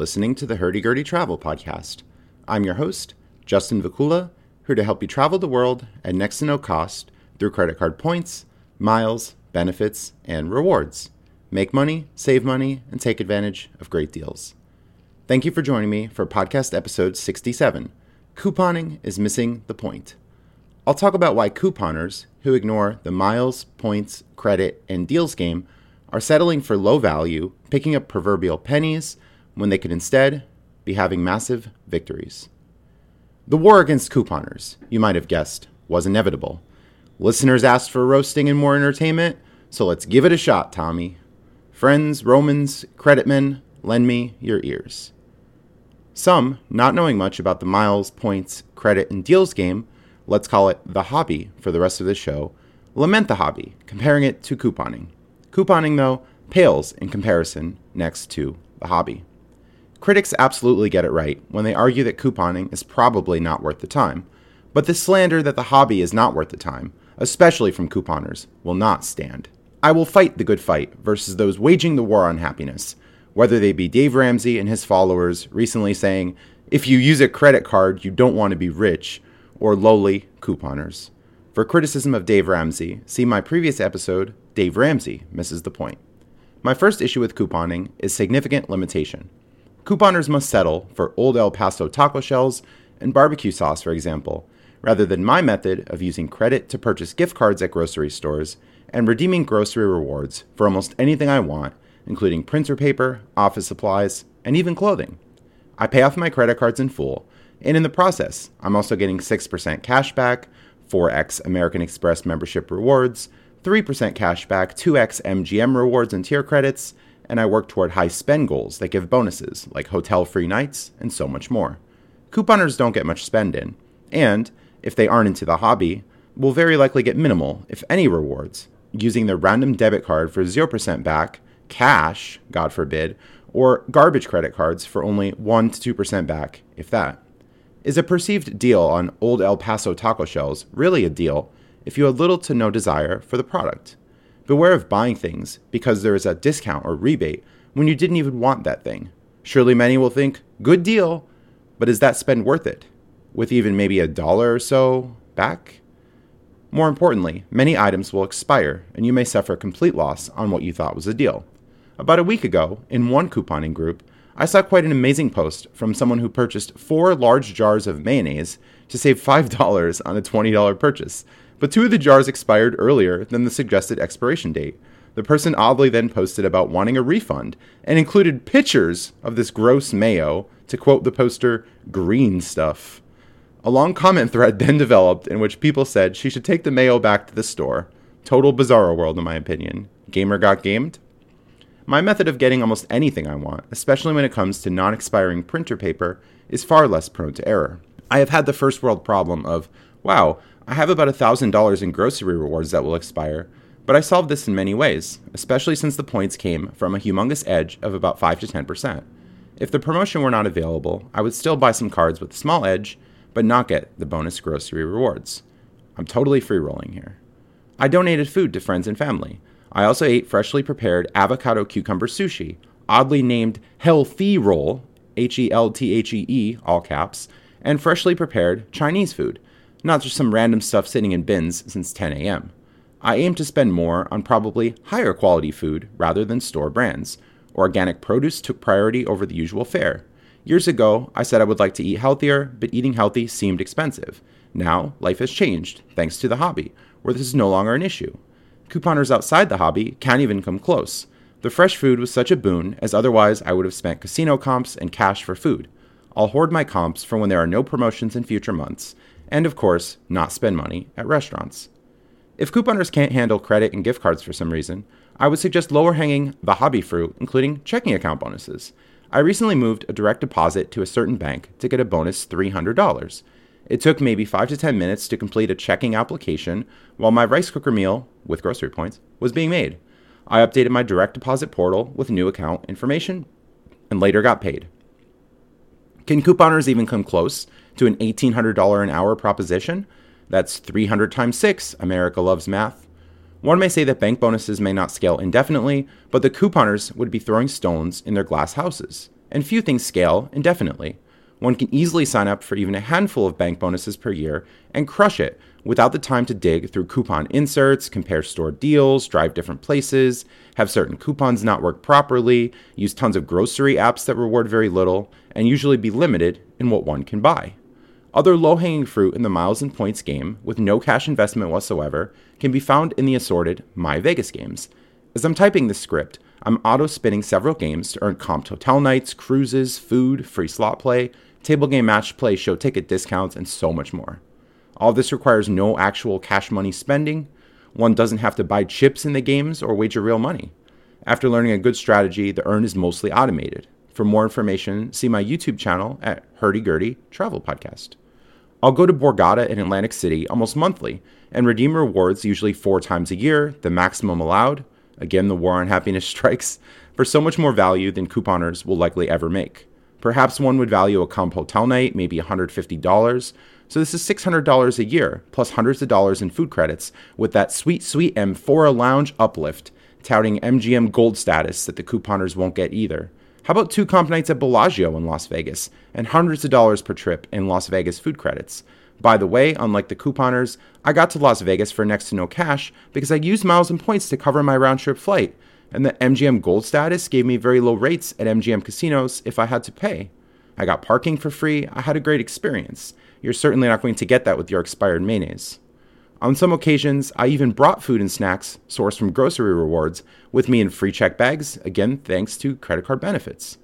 listening to the Hurdy Gurdy Travel Podcast. I'm your host, Justin Vakula, here to help you travel the world at next to no cost through credit card points, miles, benefits, and rewards. Make money, save money, and take advantage of great deals. Thank you for joining me for podcast episode 67 Couponing is Missing the Point. I'll talk about why couponers who ignore the miles, points, credit, and deals game are settling for low value, picking up proverbial pennies when they could instead be having massive victories. The war against couponers, you might have guessed, was inevitable. Listeners asked for roasting and more entertainment, so let's give it a shot, Tommy. Friends, Romans, credit men, lend me your ears. Some, not knowing much about the miles, points, credit, and deals game, let's call it the hobby for the rest of the show, lament the hobby, comparing it to couponing. Couponing, though, pales in comparison next to the hobby. Critics absolutely get it right when they argue that couponing is probably not worth the time, but the slander that the hobby is not worth the time, especially from couponers, will not stand. I will fight the good fight versus those waging the war on happiness, whether they be Dave Ramsey and his followers recently saying, if you use a credit card, you don't want to be rich, or lowly couponers. For criticism of Dave Ramsey, see my previous episode, Dave Ramsey Misses the Point. My first issue with couponing is significant limitation. Couponers must settle for old El Paso taco shells and barbecue sauce, for example, rather than my method of using credit to purchase gift cards at grocery stores and redeeming grocery rewards for almost anything I want, including printer paper, office supplies, and even clothing. I pay off my credit cards in full, and in the process, I'm also getting 6% cash back, 4x American Express membership rewards, 3% cash back, 2x MGM rewards and tier credits, and I work toward high spend goals that give bonuses like hotel free nights and so much more. Couponers don't get much spend in, and if they aren't into the hobby, will very likely get minimal, if any, rewards, using their random debit card for 0% back, cash, God forbid, or garbage credit cards for only 1 to 2% back, if that. Is a perceived deal on old El Paso taco shells really a deal if you have little to no desire for the product? Beware of buying things because there is a discount or rebate when you didn't even want that thing. Surely many will think, good deal, but is that spend worth it? With even maybe a dollar or so back? More importantly, many items will expire and you may suffer complete loss on what you thought was a deal. About a week ago, in one couponing group, I saw quite an amazing post from someone who purchased four large jars of mayonnaise to save $5 on a $20 purchase, but two of the jars expired earlier than the suggested expiration date. The person oddly then posted about wanting a refund and included pictures of this gross mayo to quote the poster, green stuff. A long comment thread then developed in which people said she should take the mayo back to the store. Total bizarro world, in my opinion. Gamer got gamed? My method of getting almost anything I want, especially when it comes to non expiring printer paper, is far less prone to error. I have had the first world problem of, wow, I have about $1,000 in grocery rewards that will expire, but I solved this in many ways, especially since the points came from a humongous edge of about 5 to 10%. If the promotion were not available, I would still buy some cards with a small edge, but not get the bonus grocery rewards. I'm totally free rolling here. I donated food to friends and family. I also ate freshly prepared avocado cucumber sushi, oddly named Healthy Roll, H E L T H E E, all caps, and freshly prepared Chinese food, not just some random stuff sitting in bins since 10 a.m. I aim to spend more on probably higher quality food rather than store brands. Organic produce took priority over the usual fare. Years ago, I said I would like to eat healthier, but eating healthy seemed expensive. Now, life has changed, thanks to the hobby, where this is no longer an issue. Couponers outside the hobby can't even come close. The fresh food was such a boon, as otherwise I would have spent casino comps and cash for food. I'll hoard my comps for when there are no promotions in future months, and of course, not spend money at restaurants. If couponers can't handle credit and gift cards for some reason, I would suggest lower hanging the hobby fruit, including checking account bonuses. I recently moved a direct deposit to a certain bank to get a bonus $300. It took maybe 5 to 10 minutes to complete a checking application while my rice cooker meal, with grocery points, was being made. I updated my direct deposit portal with new account information and later got paid. Can couponers even come close to an $1,800 an hour proposition? That's 300 times 6. America loves math. One may say that bank bonuses may not scale indefinitely, but the couponers would be throwing stones in their glass houses. and few things scale indefinitely. One can easily sign up for even a handful of bank bonuses per year and crush it without the time to dig through coupon inserts, compare store deals, drive different places, have certain coupons not work properly, use tons of grocery apps that reward very little, and usually be limited in what one can buy. Other low hanging fruit in the miles and points game, with no cash investment whatsoever, can be found in the assorted My Vegas games. As I'm typing this script, I'm auto spinning several games to earn comped hotel nights, cruises, food, free slot play, table game match play, show ticket discounts, and so much more. All this requires no actual cash money spending. One doesn't have to buy chips in the games or wager real money. After learning a good strategy, the earn is mostly automated. For more information, see my YouTube channel at Hurdy Gurdy Travel Podcast. I'll go to Borgata in Atlantic City almost monthly and redeem rewards usually four times a year, the maximum allowed. Again, the war on happiness strikes for so much more value than couponers will likely ever make. Perhaps one would value a comp hotel night, maybe $150. So this is $600 a year, plus hundreds of dollars in food credits, with that sweet, sweet M4 lounge uplift, touting MGM gold status that the couponers won't get either. How about two comp nights at Bellagio in Las Vegas, and hundreds of dollars per trip in Las Vegas food credits? By the way, unlike the couponers, I got to Las Vegas for next to no cash because I used miles and points to cover my round trip flight and the MGM Gold status gave me very low rates at MGM casinos if I had to pay. I got parking for free, I had a great experience. You're certainly not going to get that with your expired mayonnaise. On some occasions, I even brought food and snacks sourced from grocery rewards with me in free check bags, again, thanks to credit card benefits.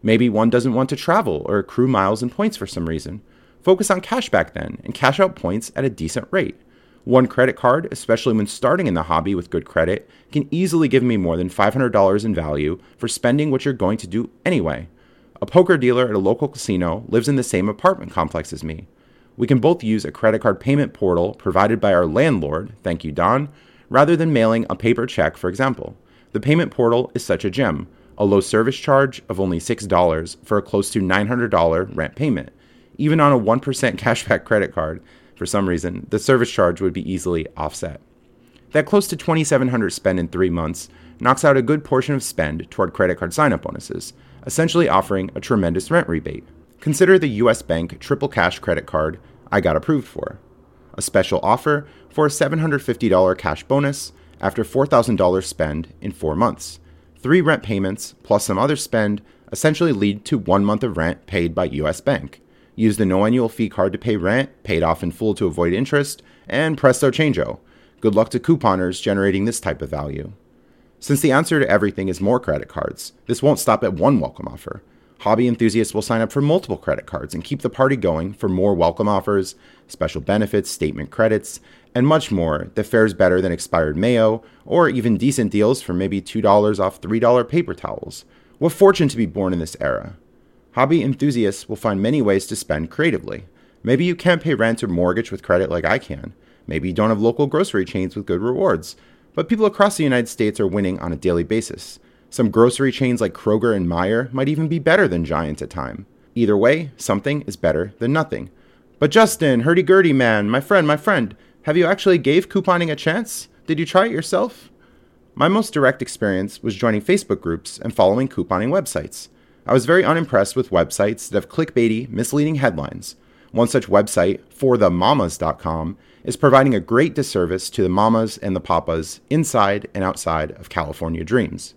Maybe one doesn't want to travel or accrue miles and points for some reason. Focus on cashback then and cash out points at a decent rate. One credit card, especially when starting in the hobby with good credit, can easily give me more than $500 in value for spending what you're going to do anyway. A poker dealer at a local casino lives in the same apartment complex as me. We can both use a credit card payment portal provided by our landlord, thank you, Don, rather than mailing a paper check, for example. The payment portal is such a gem, a low service charge of only $6 for a close to $900 rent payment. Even on a 1% cashback credit card, for some reason, the service charge would be easily offset. That close to 2700 spend in 3 months knocks out a good portion of spend toward credit card sign-up bonuses, essentially offering a tremendous rent rebate. Consider the US Bank Triple Cash credit card I got approved for. A special offer for a $750 cash bonus after $4,000 spend in 4 months. 3 rent payments plus some other spend essentially lead to 1 month of rent paid by US Bank. Use the no annual fee card to pay rent, paid off in full to avoid interest, and presto changeo. Good luck to couponers generating this type of value. Since the answer to everything is more credit cards, this won't stop at one welcome offer. Hobby enthusiasts will sign up for multiple credit cards and keep the party going for more welcome offers, special benefits, statement credits, and much more that fares better than expired mayo, or even decent deals for maybe $2 off $3 paper towels. What fortune to be born in this era! Hobby enthusiasts will find many ways to spend creatively. Maybe you can't pay rent or mortgage with credit like I can. Maybe you don't have local grocery chains with good rewards. But people across the United States are winning on a daily basis. Some grocery chains like Kroger and Meijer might even be better than Giant at time. Either way, something is better than nothing. But Justin, hurdy-gurdy man, my friend, my friend, have you actually gave couponing a chance? Did you try it yourself? My most direct experience was joining Facebook groups and following couponing websites. I was very unimpressed with websites that have clickbaity, misleading headlines. One such website, forthemamas.com, is providing a great disservice to the mamas and the papas inside and outside of California dreams.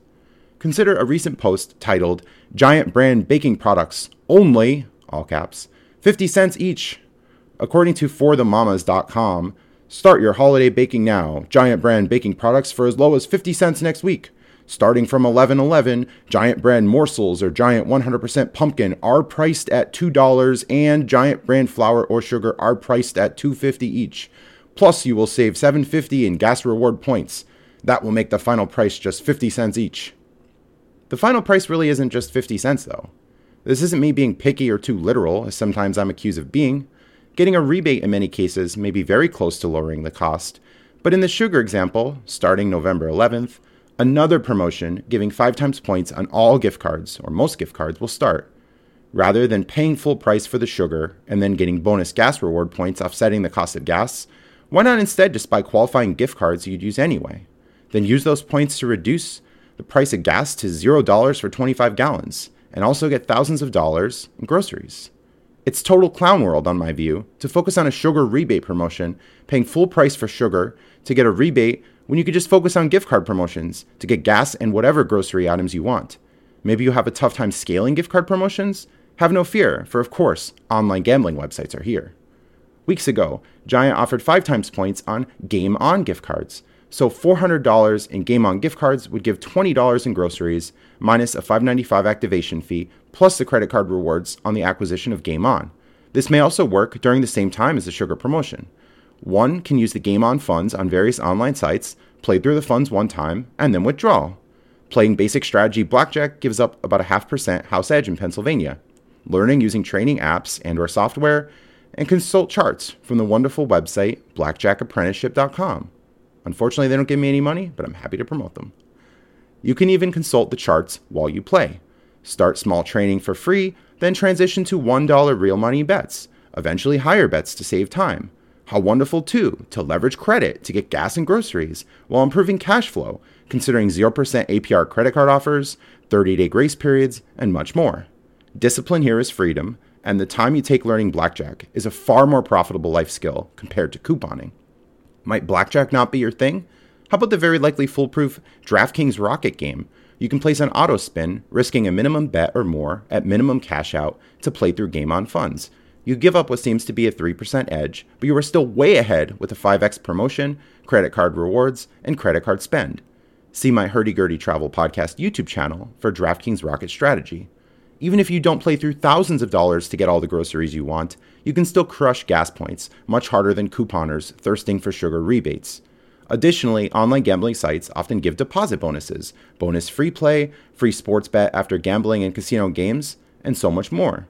Consider a recent post titled Giant Brand Baking Products Only, all caps, 50 cents each. According to forthemamas.com, start your holiday baking now. Giant Brand Baking Products for as low as 50 cents next week. Starting from 11.11, Giant Brand morsels or Giant 100% pumpkin are priced at $2 and Giant Brand flour or sugar are priced at 2.50 each. Plus you will save 7.50 in gas reward points. That will make the final price just 50 cents each. The final price really isn't just 50 cents though. This isn't me being picky or too literal, as sometimes I'm accused of being. Getting a rebate in many cases may be very close to lowering the cost, but in the sugar example, starting November 11th, Another promotion giving five times points on all gift cards, or most gift cards, will start. Rather than paying full price for the sugar and then getting bonus gas reward points offsetting the cost of gas, why not instead just buy qualifying gift cards you'd use anyway? Then use those points to reduce the price of gas to $0 for 25 gallons. and also get thousands of dollars in groceries. It's total clown world, on my view, to focus on a sugar rebate promotion, paying full price for sugar to get a rebate when you could just focus on gift card promotions to get gas and whatever grocery items you want. Maybe you have a tough time scaling gift card promotions? Have no fear, for of course, online gambling websites are here. Weeks ago, Giant offered 5 times points on Game On gift cards. So $400 in Game On gift cards would give $20 in groceries minus a $5.95 activation fee plus the credit card rewards on the acquisition of Game On. This may also work during the same time as the sugar promotion. One can use the Game On funds on various online sites, play through the funds one time, and then withdraw. Playing basic strategy blackjack gives up about a half percent house edge in Pennsylvania. Learning using training apps and or software and consult charts from the wonderful website blackjackapprenticeship.com. Unfortunately, they don't give me any money, but I'm happy to promote them. You can even consult the charts while you play. Start small training for free, then transition to $1 real money bets, eventually higher bets to save time. How wonderful, too, to leverage credit to get gas and groceries while improving cash flow, considering 0% APR credit card offers, 30 day grace periods, and much more. Discipline here is freedom, and the time you take learning blackjack is a far more profitable life skill compared to couponing. Might blackjack not be your thing? How about the very likely foolproof DraftKings Rocket game? You can place an auto spin, risking a minimum bet or more at minimum cash out to play through game on funds. You give up what seems to be a 3% edge, but you are still way ahead with a 5x promotion, credit card rewards, and credit card spend. See my Hurdy Gurdy Travel Podcast YouTube channel for DraftKings Rocket strategy. Even if you don't play through thousands of dollars to get all the groceries you want, you can still crush gas points much harder than couponers thirsting for sugar rebates. Additionally, online gambling sites often give deposit bonuses, bonus free play, free sports bet after gambling and casino games, and so much more.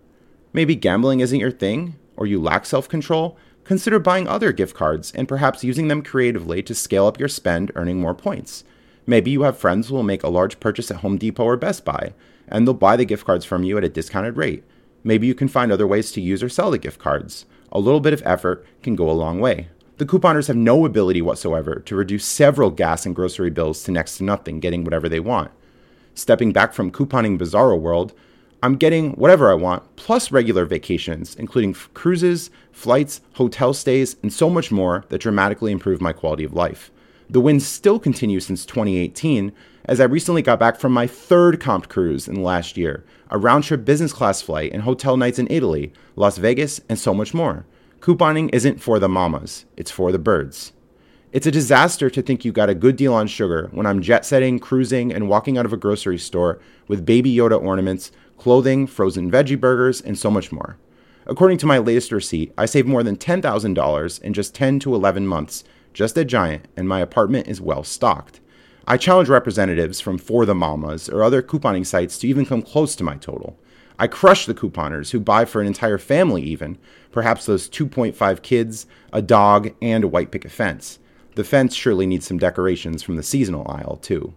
Maybe gambling isn't your thing, or you lack self control? Consider buying other gift cards and perhaps using them creatively to scale up your spend, earning more points. Maybe you have friends who will make a large purchase at Home Depot or Best Buy, and they'll buy the gift cards from you at a discounted rate. Maybe you can find other ways to use or sell the gift cards. A little bit of effort can go a long way. The couponers have no ability whatsoever to reduce several gas and grocery bills to next to nothing, getting whatever they want. Stepping back from couponing bizarro world, I'm getting whatever I want, plus regular vacations, including cruises, flights, hotel stays, and so much more that dramatically improve my quality of life. The wins still continue since 2018, as I recently got back from my third comp cruise in the last year, a round trip business class flight and hotel nights in Italy, Las Vegas, and so much more. Couponing isn't for the mamas, it's for the birds. It's a disaster to think you got a good deal on sugar when I'm jet setting, cruising, and walking out of a grocery store with baby Yoda ornaments, clothing, frozen veggie burgers, and so much more. According to my latest receipt, I saved more than $10,000 in just 10 to 11 months just at Giant, and my apartment is well stocked. I challenge representatives from For the Mamas or other couponing sites to even come close to my total. I crush the couponers who buy for an entire family, even, perhaps those 2.5 kids, a dog, and a white picket fence. The fence surely needs some decorations from the seasonal aisle, too.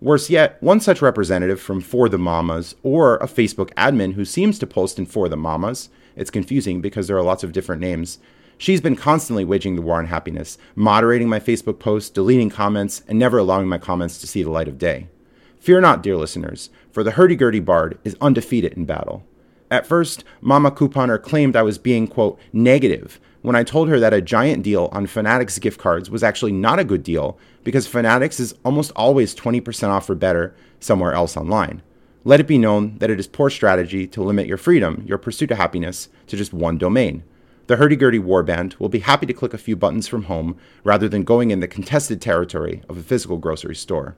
Worse yet, one such representative from For the Mamas, or a Facebook admin who seems to post in For the Mamas, it's confusing because there are lots of different names, She's been constantly waging the war on happiness, moderating my Facebook posts, deleting comments, and never allowing my comments to see the light of day. Fear not, dear listeners, for the hurdy-gurdy bard is undefeated in battle. At first, Mama Couponer claimed I was being, quote, negative when I told her that a giant deal on Fanatics gift cards was actually not a good deal because Fanatics is almost always 20% off or better somewhere else online. Let it be known that it is poor strategy to limit your freedom, your pursuit of happiness, to just one domain. The hurdy-gurdy warband will be happy to click a few buttons from home rather than going in the contested territory of a physical grocery store.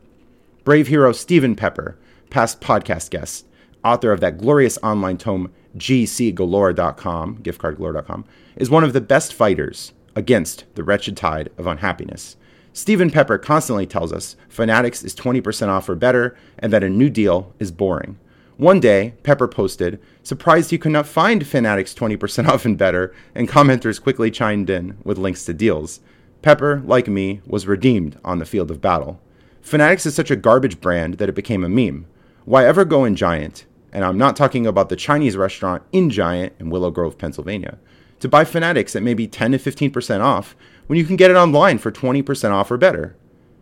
Brave hero Stephen Pepper, past podcast guest, author of that glorious online tome gcgalore.com, giftcardgalore.com, is one of the best fighters against the wretched tide of unhappiness. Stephen Pepper constantly tells us Fanatics is 20% off or better and that a new deal is boring. One day, Pepper posted, surprised he could not find Fanatics 20% off and better, and commenters quickly chimed in with links to deals. Pepper, like me, was redeemed on the field of battle. Fanatics is such a garbage brand that it became a meme. Why ever go in Giant, and I'm not talking about the Chinese restaurant in Giant in Willow Grove, Pennsylvania, to buy Fanatics at maybe 10 to 15% off when you can get it online for 20% off or better?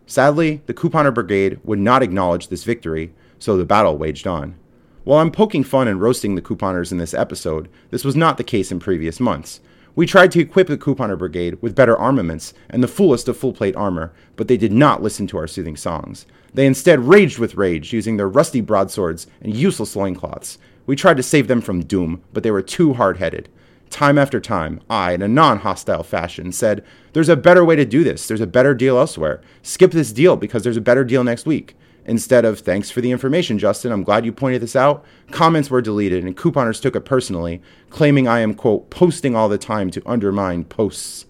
Sadly, the couponer brigade would not acknowledge this victory, so the battle waged on. While I'm poking fun and roasting the couponers in this episode, this was not the case in previous months. We tried to equip the couponer brigade with better armaments and the fullest of full plate armor, but they did not listen to our soothing songs. They instead raged with rage, using their rusty broadswords and useless loincloths. We tried to save them from doom, but they were too hard headed. Time after time, I, in a non hostile fashion, said, There's a better way to do this. There's a better deal elsewhere. Skip this deal because there's a better deal next week. Instead of, Thanks for the information, Justin. I'm glad you pointed this out. Comments were deleted, and couponers took it personally, claiming I am, quote, posting all the time to undermine posts.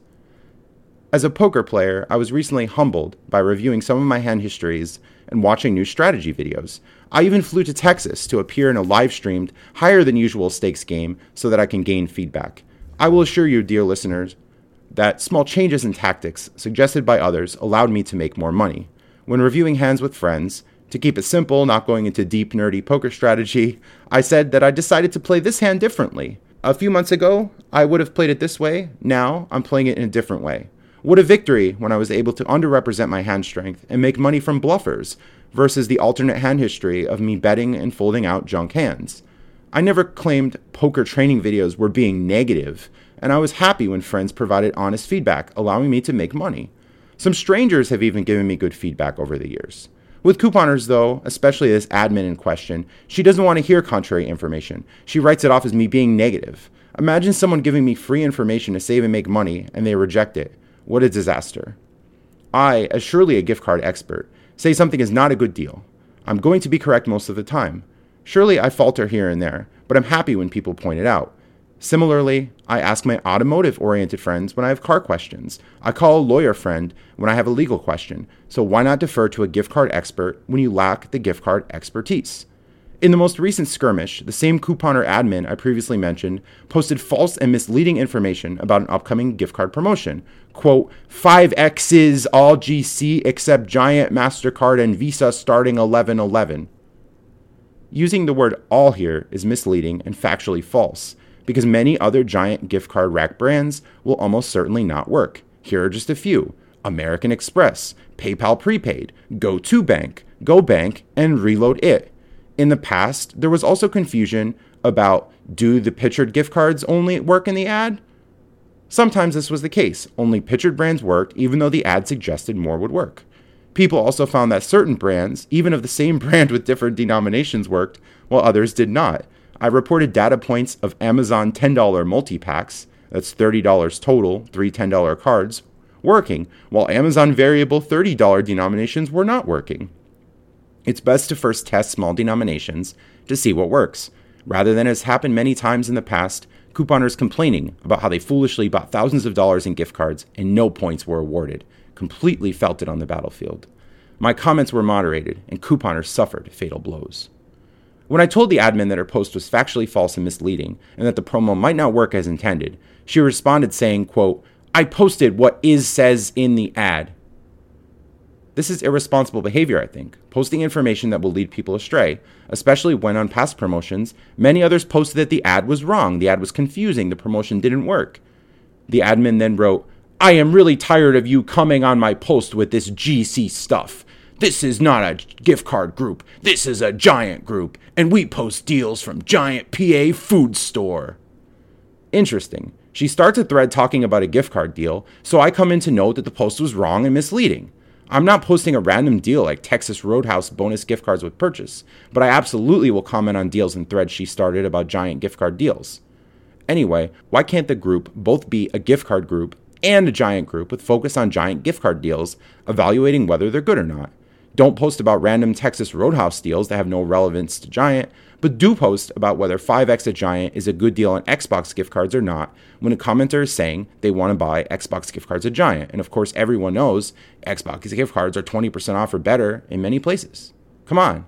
As a poker player, I was recently humbled by reviewing some of my hand histories and watching new strategy videos. I even flew to Texas to appear in a live streamed, higher than usual stakes game so that I can gain feedback. I will assure you, dear listeners, that small changes in tactics suggested by others allowed me to make more money. When reviewing hands with friends, to keep it simple, not going into deep, nerdy poker strategy, I said that I decided to play this hand differently. A few months ago, I would have played it this way. Now, I'm playing it in a different way. What a victory when I was able to underrepresent my hand strength and make money from bluffers versus the alternate hand history of me betting and folding out junk hands. I never claimed poker training videos were being negative, and I was happy when friends provided honest feedback, allowing me to make money. Some strangers have even given me good feedback over the years. With couponers, though, especially this admin in question, she doesn't want to hear contrary information. She writes it off as me being negative. Imagine someone giving me free information to save and make money, and they reject it. What a disaster. I, as surely a gift card expert, say something is not a good deal. I'm going to be correct most of the time. Surely I falter here and there, but I'm happy when people point it out. Similarly, I ask my automotive oriented friends when I have car questions. I call a lawyer friend when I have a legal question. So why not defer to a gift card expert when you lack the gift card expertise? In the most recent skirmish, the same couponer admin I previously mentioned posted false and misleading information about an upcoming gift card promotion. Quote, 5X's all GC except Giant, MasterCard, and Visa starting 1111. Using the word all here is misleading and factually false because many other giant gift card rack brands will almost certainly not work. Here are just a few American Express, PayPal Prepaid, Go2Bank, GoBank, and Reload It. In the past, there was also confusion about do the pictured gift cards only work in the ad? Sometimes this was the case. Only pictured brands worked, even though the ad suggested more would work. People also found that certain brands, even of the same brand with different denominations, worked, while others did not. I reported data points of Amazon $10 multi packs, that's $30 total, three $10 cards, working, while Amazon variable $30 denominations were not working. It's best to first test small denominations to see what works, rather than as happened many times in the past, couponers complaining about how they foolishly bought thousands of dollars in gift cards and no points were awarded, completely felt it on the battlefield. My comments were moderated, and couponers suffered fatal blows. When I told the admin that her post was factually false and misleading, and that the promo might not work as intended, she responded saying, quote, I posted what is says in the ad. This is irresponsible behavior, I think, posting information that will lead people astray, especially when on past promotions, many others posted that the ad was wrong, the ad was confusing, the promotion didn't work. The admin then wrote, I am really tired of you coming on my post with this GC stuff. This is not a gift card group. This is a giant group, and we post deals from Giant PA Food Store. Interesting. She starts a thread talking about a gift card deal, so I come in to note that the post was wrong and misleading. I'm not posting a random deal like Texas Roadhouse bonus gift cards with purchase, but I absolutely will comment on deals and threads she started about giant gift card deals. Anyway, why can't the group both be a gift card group and a giant group with focus on giant gift card deals, evaluating whether they're good or not? Don't post about random Texas Roadhouse deals that have no relevance to Giant, but do post about whether 5x at Giant is a good deal on Xbox gift cards or not when a commenter is saying they want to buy Xbox gift cards at Giant. And of course, everyone knows Xbox gift cards are 20% off or better in many places. Come on.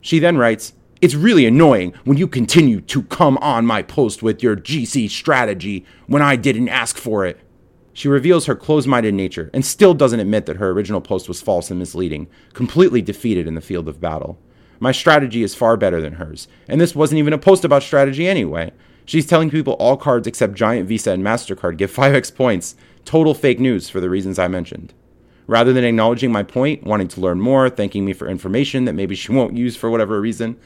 She then writes, It's really annoying when you continue to come on my post with your GC strategy when I didn't ask for it. She reveals her closed minded nature and still doesn't admit that her original post was false and misleading, completely defeated in the field of battle. My strategy is far better than hers, and this wasn't even a post about strategy anyway. She's telling people all cards except Giant Visa and MasterCard give 5x points. Total fake news for the reasons I mentioned. Rather than acknowledging my point, wanting to learn more, thanking me for information that maybe she won't use for whatever reason,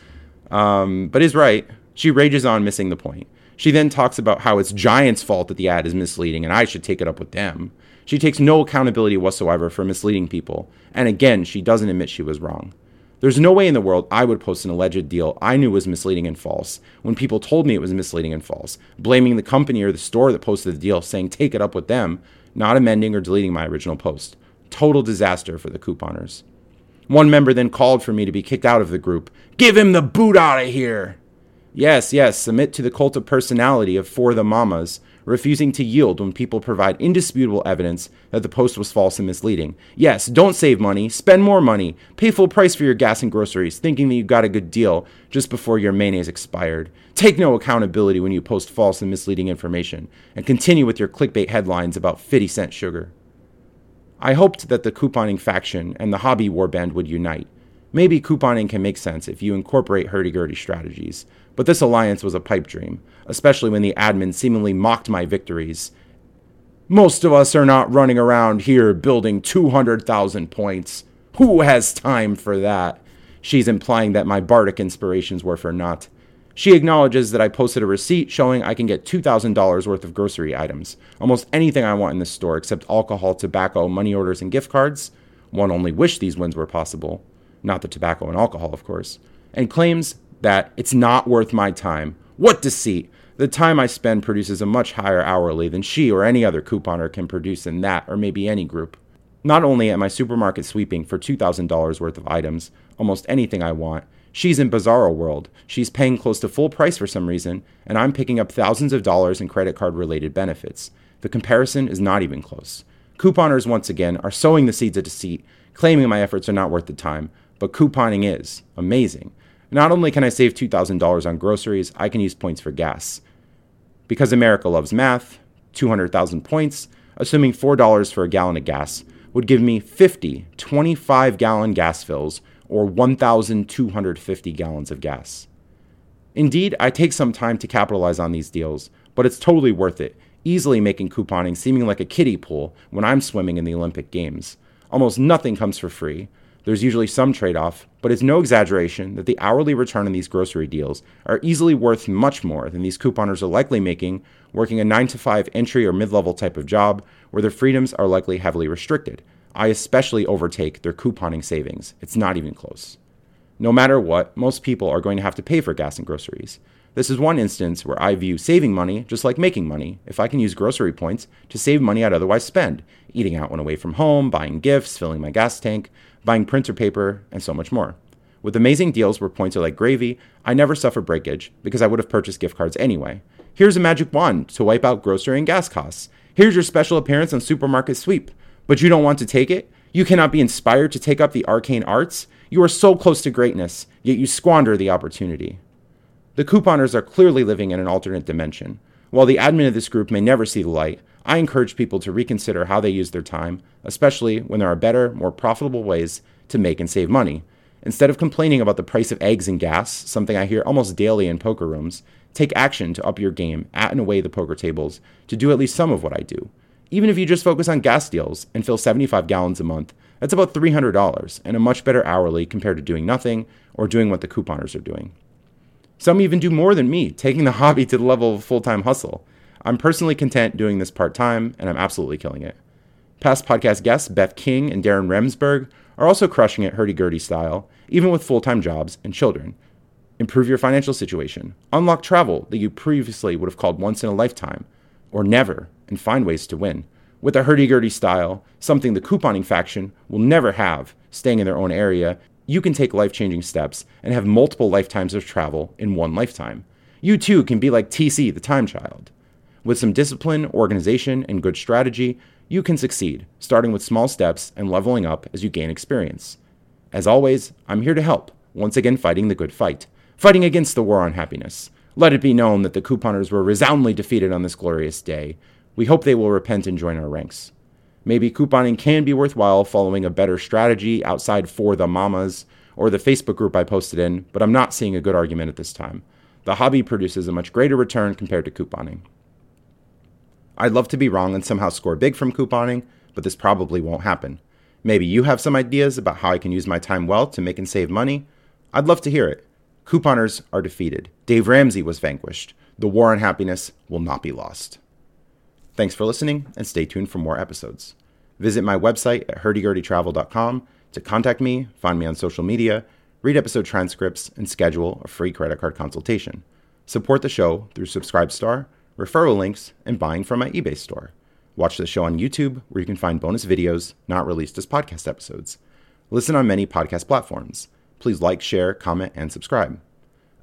um, but is right. She rages on, missing the point. She then talks about how it's Giant's fault that the ad is misleading and I should take it up with them. She takes no accountability whatsoever for misleading people. And again, she doesn't admit she was wrong. There's no way in the world I would post an alleged deal I knew was misleading and false when people told me it was misleading and false, blaming the company or the store that posted the deal, saying take it up with them, not amending or deleting my original post. Total disaster for the couponers. One member then called for me to be kicked out of the group. Give him the boot out of here! Yes, yes, submit to the cult of personality of For the Mamas, refusing to yield when people provide indisputable evidence that the post was false and misleading. Yes, don't save money, spend more money, pay full price for your gas and groceries, thinking that you got a good deal just before your mayonnaise expired. Take no accountability when you post false and misleading information, and continue with your clickbait headlines about 50 cent sugar. I hoped that the couponing faction and the hobby warband would unite. Maybe couponing can make sense if you incorporate hurdy-gurdy strategies, but this alliance was a pipe dream, especially when the admin seemingly mocked my victories. Most of us are not running around here building 200,000 points. Who has time for that? She's implying that my bardic inspirations were for naught. She acknowledges that I posted a receipt showing I can get $2,000 worth of grocery items, almost anything I want in this store except alcohol, tobacco, money orders, and gift cards. One only wished these wins were possible not the tobacco and alcohol, of course, and claims that it's not worth my time. What deceit! The time I spend produces a much higher hourly than she or any other couponer can produce in that or maybe any group. Not only am I supermarket sweeping for $2,000 worth of items, almost anything I want, she's in bizarro world. She's paying close to full price for some reason, and I'm picking up thousands of dollars in credit card related benefits. The comparison is not even close. Couponers, once again, are sowing the seeds of deceit, claiming my efforts are not worth the time, but couponing is amazing. Not only can I save $2,000 on groceries, I can use points for gas. Because America loves math, 200,000 points, assuming $4 for a gallon of gas, would give me 50 25 gallon gas fills or 1,250 gallons of gas. Indeed, I take some time to capitalize on these deals, but it's totally worth it, easily making couponing seeming like a kiddie pool when I'm swimming in the Olympic Games. Almost nothing comes for free, there's usually some trade off, but it's no exaggeration that the hourly return on these grocery deals are easily worth much more than these couponers are likely making working a 9 to 5 entry or mid level type of job where their freedoms are likely heavily restricted. I especially overtake their couponing savings. It's not even close. No matter what, most people are going to have to pay for gas and groceries. This is one instance where I view saving money just like making money if I can use grocery points to save money I'd otherwise spend, eating out when away from home, buying gifts, filling my gas tank, buying printer paper, and so much more. With amazing deals where points are like gravy, I never suffer breakage because I would have purchased gift cards anyway. Here's a magic wand to wipe out grocery and gas costs. Here's your special appearance on Supermarket Sweep. But you don't want to take it? You cannot be inspired to take up the arcane arts? You are so close to greatness, yet you squander the opportunity. The couponers are clearly living in an alternate dimension. While the admin of this group may never see the light, I encourage people to reconsider how they use their time, especially when there are better, more profitable ways to make and save money. Instead of complaining about the price of eggs and gas, something I hear almost daily in poker rooms, take action to up your game at and away the poker tables to do at least some of what I do. Even if you just focus on gas deals and fill 75 gallons a month, that's about $300 and a much better hourly compared to doing nothing or doing what the couponers are doing. Some even do more than me, taking the hobby to the level of a full time hustle. I'm personally content doing this part time, and I'm absolutely killing it. Past podcast guests Beth King and Darren Remsburg are also crushing it hurdy-gurdy style, even with full-time jobs and children. Improve your financial situation. Unlock travel that you previously would have called once in a lifetime, or never, and find ways to win. With a hurdy-gurdy style, something the couponing faction will never have, staying in their own area, you can take life-changing steps and have multiple lifetimes of travel in one lifetime. You too can be like TC, the time child. With some discipline, organization, and good strategy, you can succeed, starting with small steps and leveling up as you gain experience. As always, I'm here to help, once again fighting the good fight, fighting against the war on happiness. Let it be known that the couponers were resoundingly defeated on this glorious day. We hope they will repent and join our ranks. Maybe couponing can be worthwhile following a better strategy outside for the mamas or the Facebook group I posted in, but I'm not seeing a good argument at this time. The hobby produces a much greater return compared to couponing. I'd love to be wrong and somehow score big from couponing, but this probably won't happen. Maybe you have some ideas about how I can use my time well to make and save money? I'd love to hear it. Couponers are defeated. Dave Ramsey was vanquished. The war on happiness will not be lost. Thanks for listening and stay tuned for more episodes. Visit my website at hurdygurdytravel.com to contact me, find me on social media, read episode transcripts, and schedule a free credit card consultation. Support the show through Subscribestar, referral links, and buying from my eBay store. Watch the show on YouTube, where you can find bonus videos not released as podcast episodes. Listen on many podcast platforms. Please like, share, comment, and subscribe.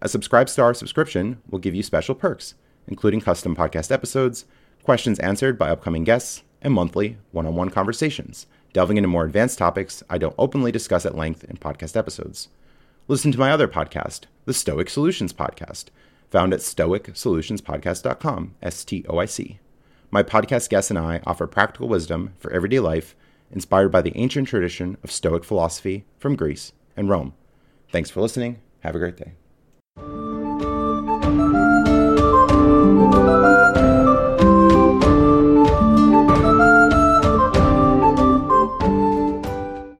A Subscribe Star subscription will give you special perks, including custom podcast episodes, questions answered by upcoming guests, and monthly one on one conversations, delving into more advanced topics I don't openly discuss at length in podcast episodes. Listen to my other podcast, the Stoic Solutions Podcast, found at stoicsolutionspodcast.com, S T O I C. My podcast guests and I offer practical wisdom for everyday life inspired by the ancient tradition of Stoic philosophy from Greece and Rome. Thanks for listening. Have a great day.